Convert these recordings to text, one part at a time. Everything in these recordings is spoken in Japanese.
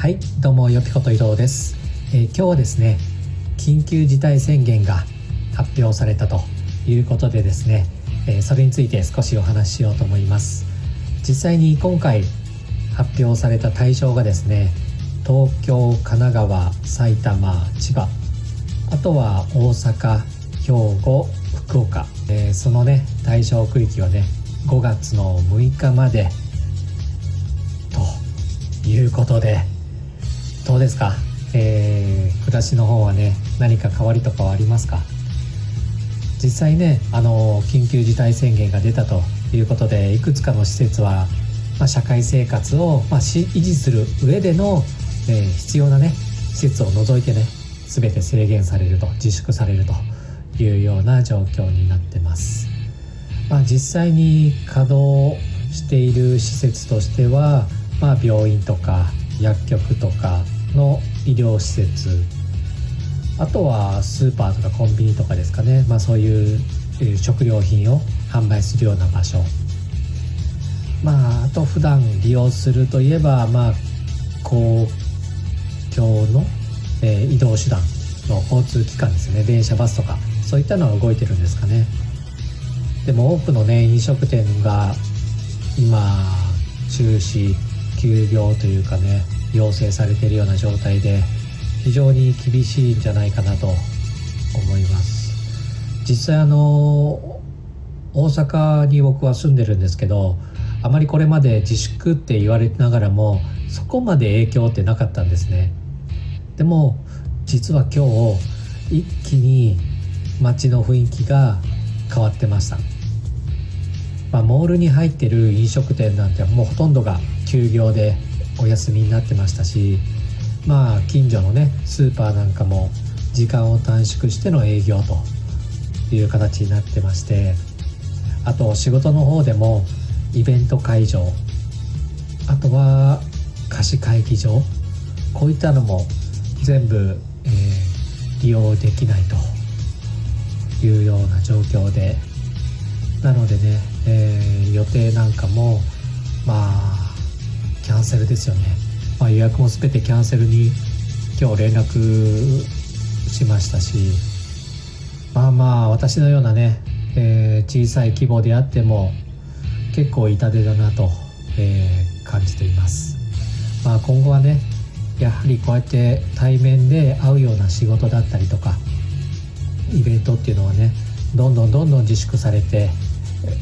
はいどうもよぴこと伊藤です、えー、今日はですね緊急事態宣言が発表されたということでですね、えー、それについて少しお話ししようと思います。実際に今回発表された対象がですね東京神奈川埼玉千葉あとは大阪兵庫福岡、えー、そのね対象区域はね5月の6日までということでどうですか、えー、暮らしの方はね何か変わりとかはありますか？実際ねあの緊急事態宣言が出たということでいくつかの施設は、まあ、社会生活を、まあ、維持する上での、えー、必要なね施設を除いてね全て制限されると自粛されるというような状況になってます。まあ、実際に稼働している施設としては、まあ、病院とか薬局とかの医療施設。あとはスーパーとかコンビニとかですかね、まあ、そういう食料品を販売するような場所。まああと普段利用するといえばまあ公共の、えー、移動手段の交通機関ですね。電車バスとかそういったのは動いてるんですかね。でも多くのね飲食店が今中止休業というかね要請されているような状態で非常に厳しいんじゃないかなと思います。実際あの大阪に僕は住んでるんですけどあまりこれまで自粛って言われながらもそこまで影響ってなかったんですね。でも実は今日一気に街の雰囲気が変わってました。まあ、モールに入ってる飲食店なんてもうほとんどが休業でお休みになってましたしまあ近所のねスーパーなんかも時間を短縮しての営業という形になってましてあと仕事の方でもイベント会場あとは貸し会議場こういったのも全部、えー、利用できないというような状況でなのでね、えー、予定なんかもまあキャンセルですよね、まあ、予約も全てキャンセルに今日連絡しましたし。まあまあ私のようなね、えー、小さい規模であっても結構痛手だなと、えー、感じています、まあ、今後はねやはりこうやって対面で会うような仕事だったりとかイベントっていうのはねどんどんどんどん自粛されて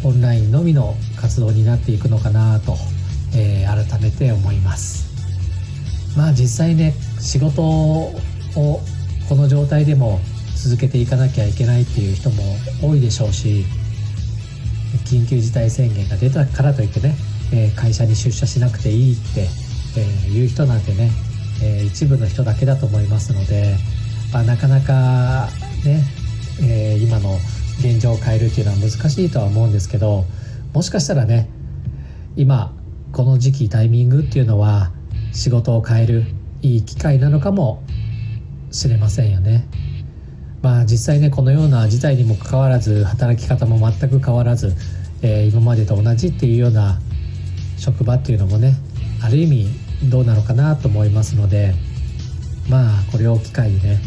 オンラインのみの活動になっていくのかなと、えー、改めて思います。まあ実際ね仕事をこの状態でも続けていかなきゃいけないっていう人も多いでしょうし緊急事態宣言が出たからといってね、えー、会社に出社しなくていいって、えー、いう人なんてね、えー、一部の人だけだと思いますので、まあ、なかなかね、え今の現状を変えるっていうのは難しいとは思うんですけどもしかしたらね今この時期タイミングっていうのは仕事を変えるいい機会なのかもしれませんよね。まあ実際ねこのような事態にもかかわらず働き方も全く変わらず、えー、今までと同じっていうような職場っていうのもねある意味どうなのかなと思いますのでまあこれを機会にね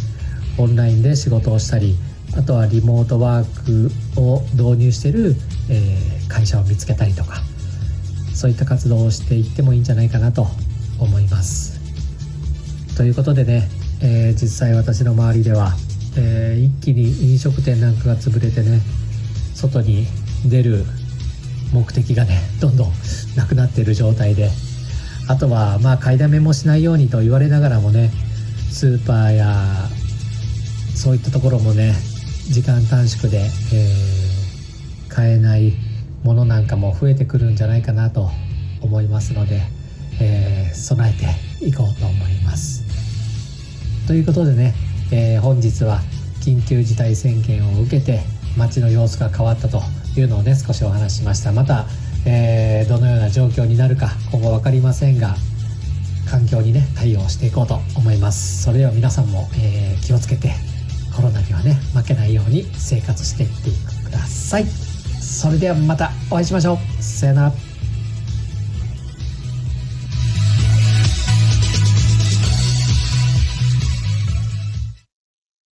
オンラインで仕事をしたりあとはリモートワークを導入してる、えー、会社を見つけたりとかそういった活動をしていってもいいんじゃないかなと思います。ということでね、えー、実際私の周りでは、えー、一気に飲食店なんかが潰れてね外に出る目的がね どんどんなくなっている状態であとはまあ買いだめもしないようにと言われながらもねスーパーやそういったところもね時間短縮で、えー、買えないものなんかも増えてくるんじゃないかなと思いますので、えー、備えていこうと思います。ということでね、えー、本日は緊急事態宣言を受けて街の様子が変わったというのをね少しお話ししました。また、えー、どのような状況になるか今後分かりませんが環境にね対応していこうと思います。それでは皆さんも、えー、気をつけてコロナにはね負けないように生活していってください。それではまたお会いしましょう。さよなら。